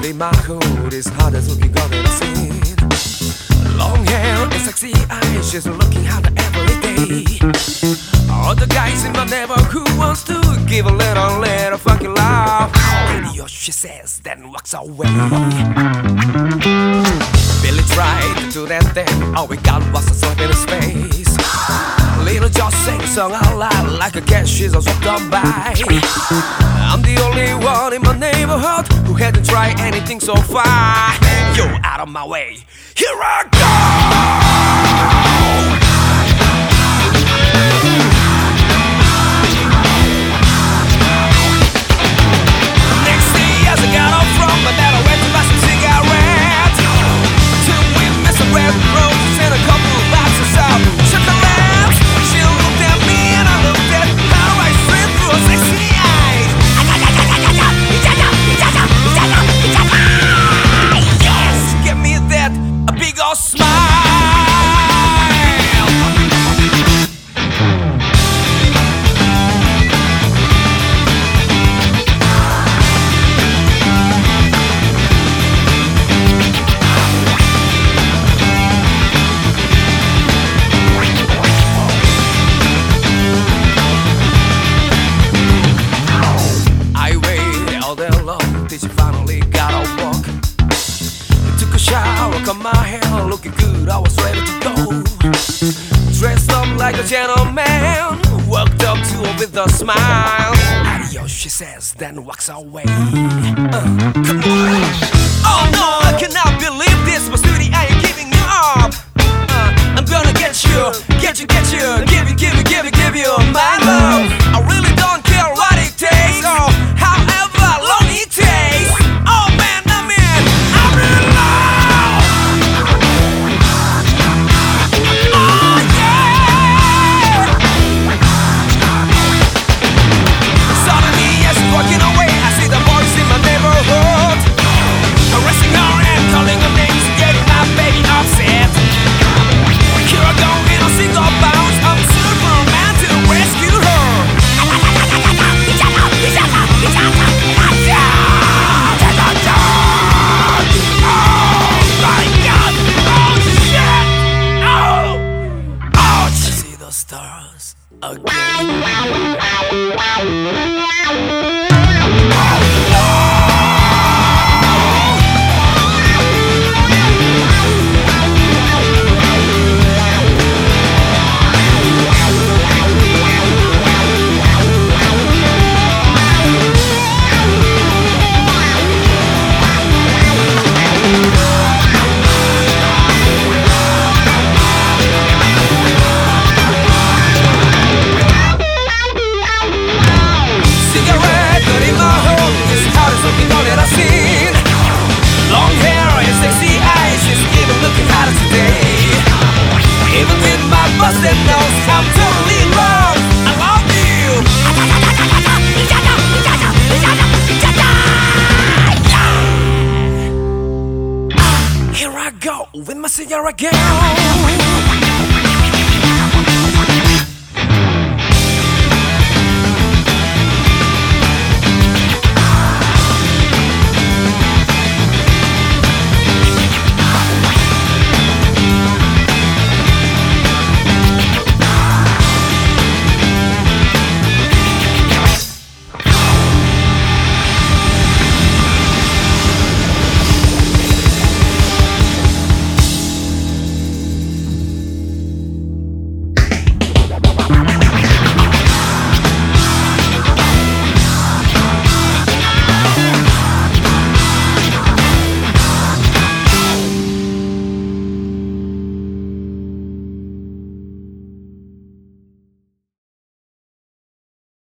Suddenly my hood is hot as looking God I've seen. Long hair and sexy eyes, just looking hot every day. All the guys in my neighborhood wants to give a little, little fucking love. Radio, she says, then walks away. Billy tried to do that thing, all we got was a slap in his face. Little Joe sings song out loud like a cat, she's also come by. I'm the only one in my who anything so far. Yo, out of my way, here I go! Gentleman, walked up to her with a smile. Adios, she says, then walks away. Uh, I'm you. Ah, here I go with my cigarette again.